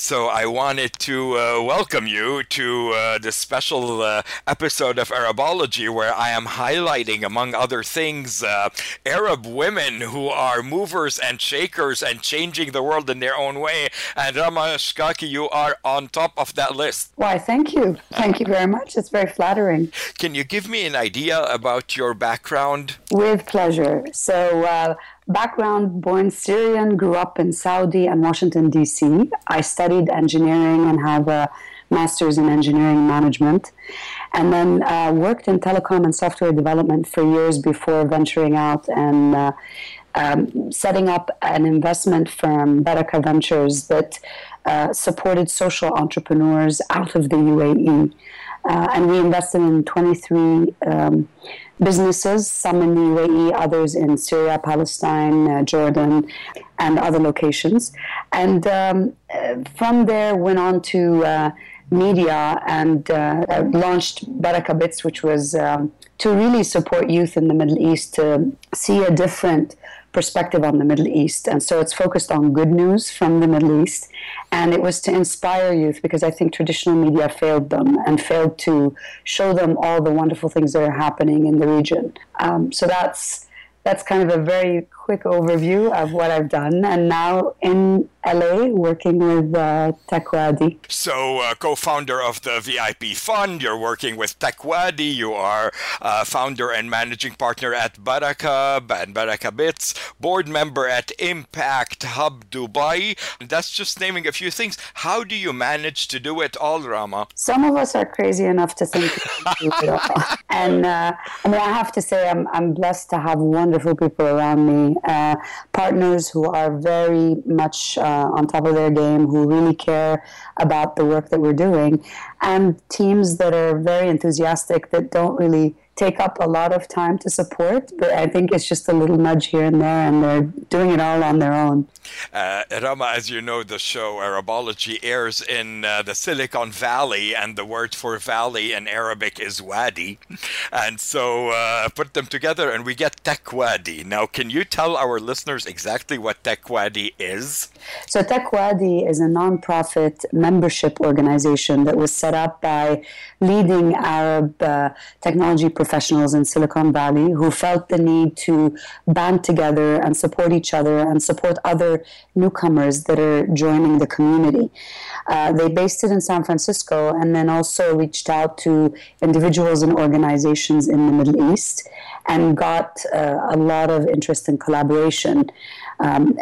So I wanted to uh, welcome you to uh, this special uh, episode of Arabology where I am highlighting, among other things, uh, Arab women who are movers and shakers and changing the world in their own way. And Rama Chakaki, you are on top of that list. Why, thank you. Thank you very much. It's very flattering. Can you give me an idea about your background? With pleasure. So, uh, background born Syrian, grew up in Saudi and Washington, D.C. I studied engineering and have a master's in engineering management. And then uh, worked in telecom and software development for years before venturing out and uh, um, setting up an investment firm, Baraka Ventures, that uh, supported social entrepreneurs out of the UAE. Uh, and we invested in 23 um, businesses, some in the UAE, others in Syria, Palestine, uh, Jordan, and other locations. And um, uh, from there, went on to uh, media and uh, launched BarakaBits, which was um, to really support youth in the Middle East to see a different perspective on the Middle East. And so it's focused on good news from the Middle East. And it was to inspire youth because I think traditional media failed them and failed to show them all the wonderful things that are happening in the region. Um, so that's that's kind of a very quick overview of what I've done. And now in LA working with uh, Techwadi. So, uh, co founder of the VIP Fund, you're working with Techwadi, you are uh, founder and managing partner at Baraka and BarakaBits, board member at Impact Hub Dubai. That's just naming a few things. How do you manage to do it all, Rama? Some of us are crazy enough to think do it all. And uh, I mean, I have to say, I'm, I'm blessed to have wonderful people around me, uh, partners who are very much uh, on top of their game, who really care about the work that we're doing, and teams that are very enthusiastic that don't really take up a lot of time to support, but I think it's just a little nudge here and there, and they're doing it all on their own. Uh, Rama, as you know, the show Arabology airs in uh, the Silicon Valley, and the word for valley in Arabic is wadi. And so uh, put them together, and we get Techwadi. Now, can you tell our listeners exactly what Techwadi is? So, Techwadi is a nonprofit membership organization that was set up by leading Arab uh, technology professionals in Silicon Valley who felt the need to band together and support each other and support other newcomers that are joining the community. Uh, they based it in San Francisco and then also reached out to individuals and organizations in the Middle East and got uh, a lot of interest and collaboration. Um,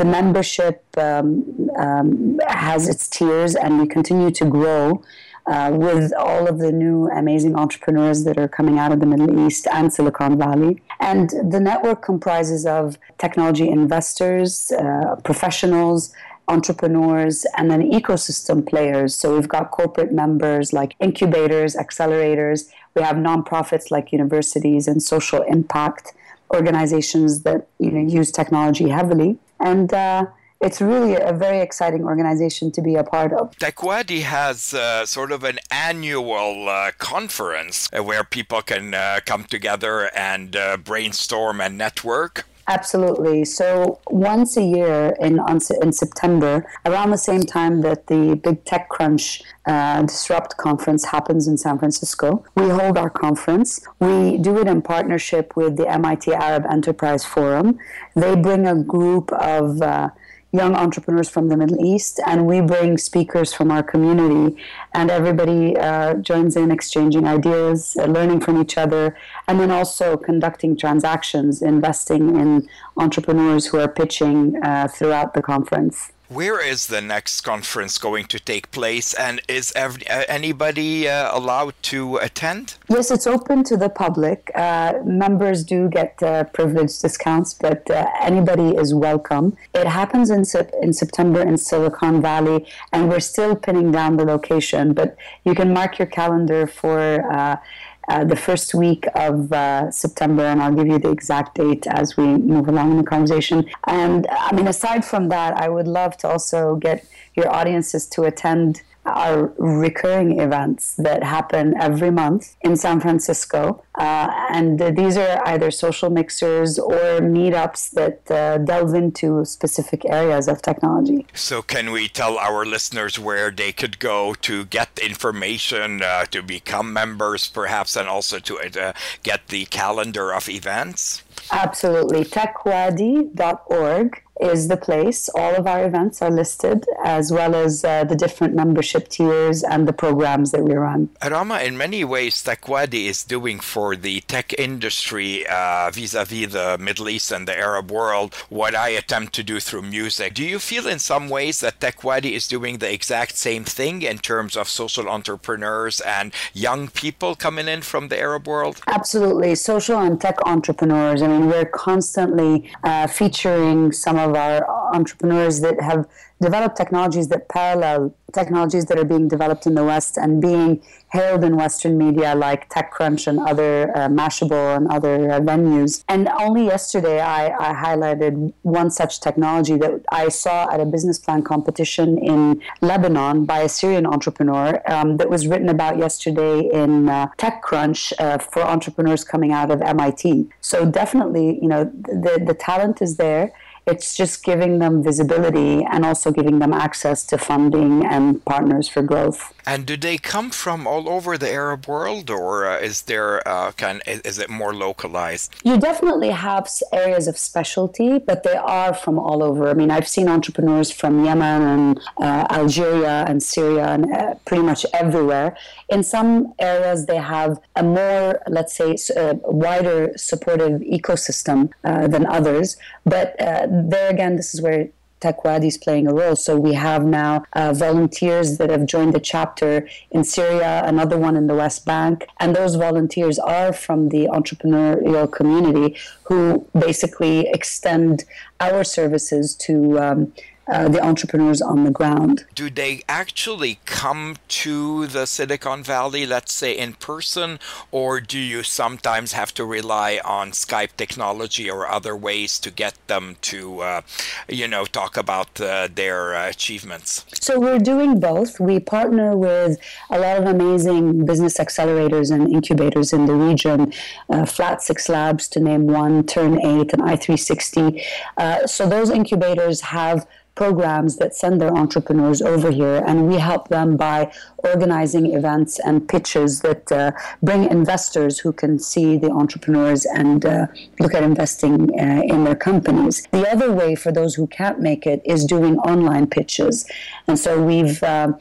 the membership um, um, has its tiers and we continue to grow uh, with all of the new amazing entrepreneurs that are coming out of the Middle East and Silicon Valley. And the network comprises of technology investors, uh, professionals, entrepreneurs, and then ecosystem players. So we've got corporate members like incubators, accelerators. We have nonprofits like universities and social impact organizations that you know use technology heavily. And uh, it's really a very exciting organization to be a part of. Techwadi has uh, sort of an annual uh, conference uh, where people can uh, come together and uh, brainstorm and network. Absolutely. So once a year in on, in September, around the same time that the Big TechCrunch uh, Disrupt conference happens in San Francisco, we hold our conference. We do it in partnership with the MIT Arab Enterprise Forum. They bring a group of uh, young entrepreneurs from the Middle East, and we bring speakers from our community, and everybody uh, joins in exchanging ideas, uh, learning from each other, and then also conducting transactions, investing in entrepreneurs who are pitching uh, throughout the conference. Where is the next conference going to take place, and is every, uh, anybody uh, allowed to attend? Yes, it's open to the public. Uh, members do get uh, privilege discounts, but uh, anybody is welcome. It happens in, in September in Silicon Valley, and we're still pinning down the location, but you can mark your calendar for uh, the first week of uh, September, and I'll give you the exact date as we move along in the conversation. And I mean, aside from that, I would love to also get your audiences to attend are recurring events that happen every month in San Francisco. Uh, and these are either social mixers or meetups that uh, delve into specific areas of technology. So, can we tell our listeners where they could go to get information, uh, to become members, perhaps, and also to uh, get the calendar of events? Absolutely. techwadi.org is the place. All of our events are listed, as well as uh, the different membership tiers and the programs that we run. Rama, in many ways, TechWadi is doing for the tech industry vis a vis the Middle East and the Arab world what I attempt to do through music. Do you feel in some ways that TechWadi is doing the exact same thing in terms of social entrepreneurs and young people coming in from the Arab world? Absolutely. Social and tech entrepreneurs. I mean, we're constantly uh, featuring some of our entrepreneurs that have developed technologies that parallel technologies that are being developed in the West and being hailed in Western media like TechCrunch and other uh, Mashable and other uh, venues. And only yesterday, I, I, highlighted one such technology that I saw at a business plan competition in Lebanon by a Syrian entrepreneur um, that was written about yesterday in uh, TechCrunch uh, for entrepreneurs coming out of MIT. So definitely, you know, the the talent is there it's just giving them visibility and also giving them access to funding and partners for growth. And do they come from all over the Arab world, or uh, is there uh, kind is it more localized? You definitely have areas of specialty, but they are from all over. I mean, I've seen entrepreneurs from Yemen and uh, Algeria and Syria and uh, pretty much everywhere. In some areas, they have a more, let's say, uh, wider supportive ecosystem uh, than others. But there again, this is where TechWadi is playing a role. So we have now uh, volunteers that have joined the chapter in Syria, another one in the West Bank, and those volunteers are from the entrepreneurial community who basically extend our services to. Um, uh, the entrepreneurs on the ground. Do they actually come to the Silicon Valley, let's say in person, or do you sometimes have to rely on Skype technology or other ways to get them to, uh, you know, talk about uh, their uh, achievements? So we're doing both. We partner with a lot of amazing business accelerators and incubators in the region, uh, Flat6Labs to name one, Turn Eight, and i360. Uh, so those incubators have programs that send their entrepreneurs over here, and we help them by organizing events and pitches that uh, bring investors who can see the entrepreneurs and uh, look at investing uh, in their companies. The other way for those who can't make it is doing online pitches, and so we've uh,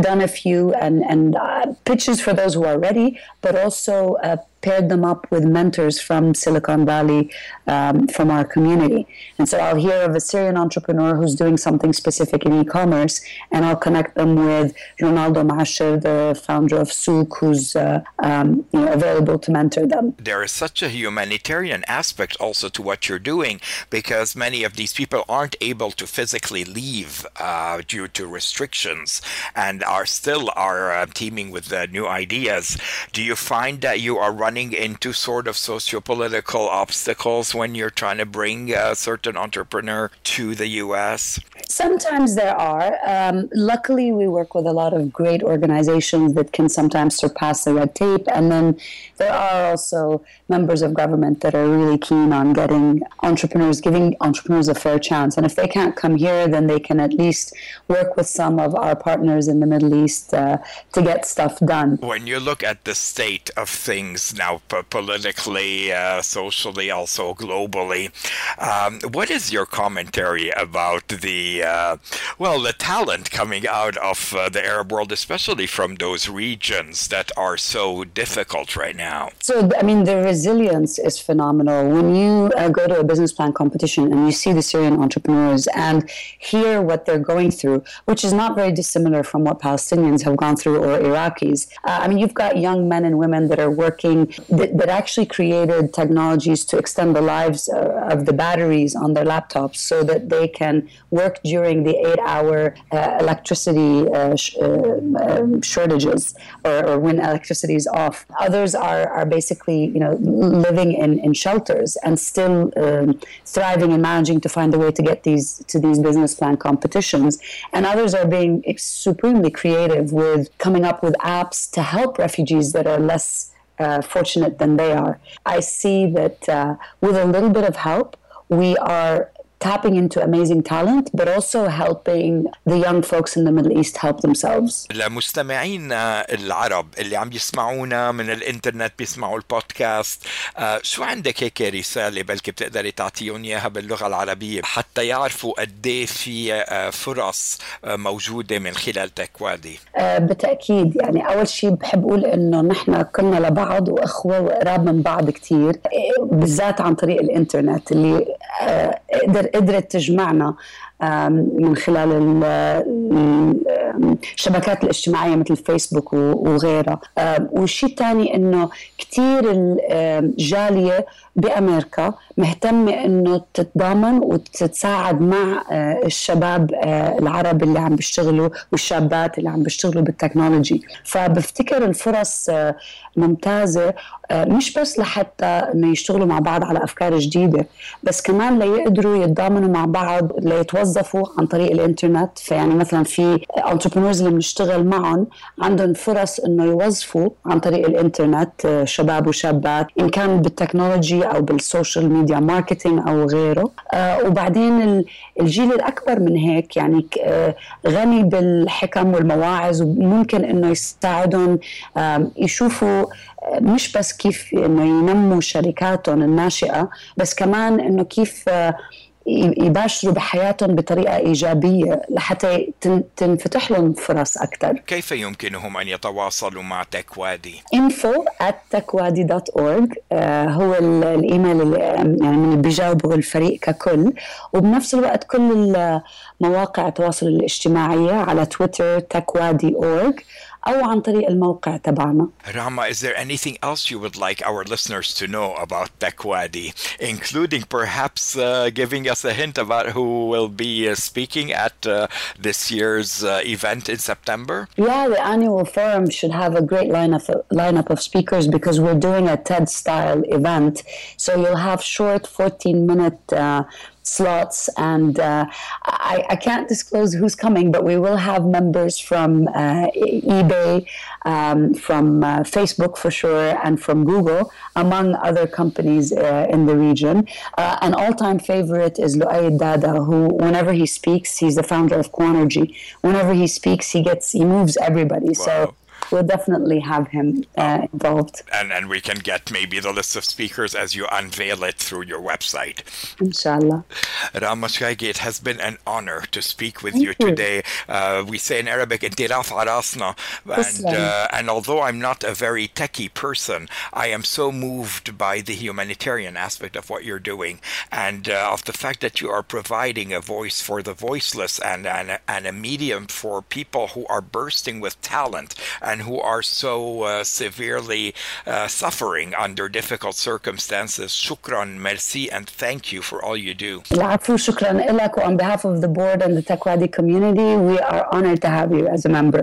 done a few and, and uh, pitches for those who are ready, but also uh, paired them up with mentors from Silicon Valley, um, from our community. And so I'll hear of a Syrian entrepreneur who's doing something specific in e-commerce, and I'll connect them with Ronaldo Mouchawar, the founder of Souq, who's uh, um, you know, available to mentor them. There is such a humanitarian aspect also to what you're doing because many of these people aren't able to physically leave uh, due to restrictions and are still are uh, teaming with new ideas. Do you find that you are running into sort of socio-political obstacles when you're trying to bring a certain entrepreneur to the U.S.? Sometimes there are. Um, luckily, we work with a lot of great organizations that can sometimes surpass the red tape. And then there are also members of government that are really keen on getting entrepreneurs, giving entrepreneurs a fair chance. And if they can't come here, then they can at least work with some of our partners in the Middle East uh, to get stuff done. When you look at the state of things now politically, uh, socially, also globally. Um, what is your commentary about the uh, well, the talent coming out of uh, the Arab world, especially from those regions that are so difficult right now? So, I mean, the resilience is phenomenal. When you uh, go to a business plan competition and you see the Syrian entrepreneurs and hear what they're going through, which is not very dissimilar from what Palestinians have gone through or Iraqis. Uh, I mean, you've got young men and women that are working that, that actually created technologies to extend the lives uh, of the batteries on their laptops so that they can work during the eight-hour uh, electricity uh, sh- um, shortages or, or, when electricity is off. Others are, are basically, you know, living in, in shelters and still um, thriving and managing to find a way to get these to these business plan competitions. And others are being supremely creative with coming up with apps to help refugees that are less uh, fortunate than they are. I see that uh, with a little bit of help, we are tapping into amazing talent but also helping the young folks in the Middle East help themselves. لمستمعينا العرب اللي عم يسمعونا من الإنترنت بيسمعوا البودكاست. آه شو عندك هيك رسالة بلكي بتقدري تعطيهم إياها باللغة العربية حتى يعرفوا قد في آه فرص آه موجودة من خلال تكوادي؟ آه بالتأكيد. يعني أول شيء بحب أقول إنه نحن كنا لبعض وأخوة وقراب من بعض كثير بالذات عن طريق الإنترنت اللي آه قدر قدرت تجمعنا. من خلال الشبكات الاجتماعية مثل فيسبوك وغيرها. والشيء الثاني إنه كثير الجالية بأمريكا مهتمة إنه تتضامن وتتساعد مع الشباب العرب اللي عم بيشتغلوا والشابات اللي عم بيشتغلوا بالتكنولوجي. فبفتكر الفرص ممتازة مش بس لحتى إنه يشتغلوا مع بعض على أفكار جديدة بس كمان ليقدروا يتضامنوا مع بعض ليتوظفوا عن طريق الإنترنت. فيعني مثلا في انتربرنورز اللي بنشتغل معهم عندهم فرص إنه يوظفوا عن طريق الإنترنت شباب وشابات إن كان بالتكنولوجي أو بالسوشيال ميديا ماركتينج أو غيره. آه وبعدين الجيل الأكبر من هيك يعني آه غني بالحكم والمواعظ وممكن إنه يساعدهم آه يشوفوا مش بس كيف إنه ينموا شركاتهم الناشئة بس كمان إنه كيف يباشروا بحياتهم بطريقة إيجابية لحتى تنفتح لهم فرص أكثر كيف يمكنهم أن يتواصلوا مع تكوادي؟ info at tekwadi.org آه هو الإيميل اللي يعني بيجاوبه الفريق ككل. وبنفس الوقت كل مواقع التواصل الاجتماعية على تويتر tekwadi.org أو عن طريق الموقع تبعنا Rama, is there anything else you would like our listeners to know about TechWadi, including perhaps uh, giving us a hint about who will be uh, speaking at uh, this year's uh, event in September? Yeah, the annual forum should have a great lineup lineup of speakers because we're doing a TED-style event. So you'll have short 14-minute slots and uh, I, I, can't disclose who's coming but we will have members from uh, ebay um, from uh, facebook for sure and from google among other companies in the region. An all-time favorite is Louay Eldada who whenever he speaks he's the founder of Quanergy. Whenever he speaks he gets he moves everybody. Wow. so we'll definitely have him uh, involved. And and we can get maybe the list of speakers as you unveil it through your website. Inshallah. Rama Chakaki, it has been an honor to speak with you, you, today. Uh, we say in Arabic, "Intiraf arasna," and uh, and although I'm not a very techie person, I am so moved by the humanitarian aspect of what you're doing and uh, of the fact that you are providing a voice for the voiceless and and, and a medium for people who are bursting with talent and and who are so uh, severely uh, suffering under difficult circumstances. Shukran, merci, and thank you for all you do. Shukran. On behalf of the board and the TechWadi community, we are honored to have you as a member.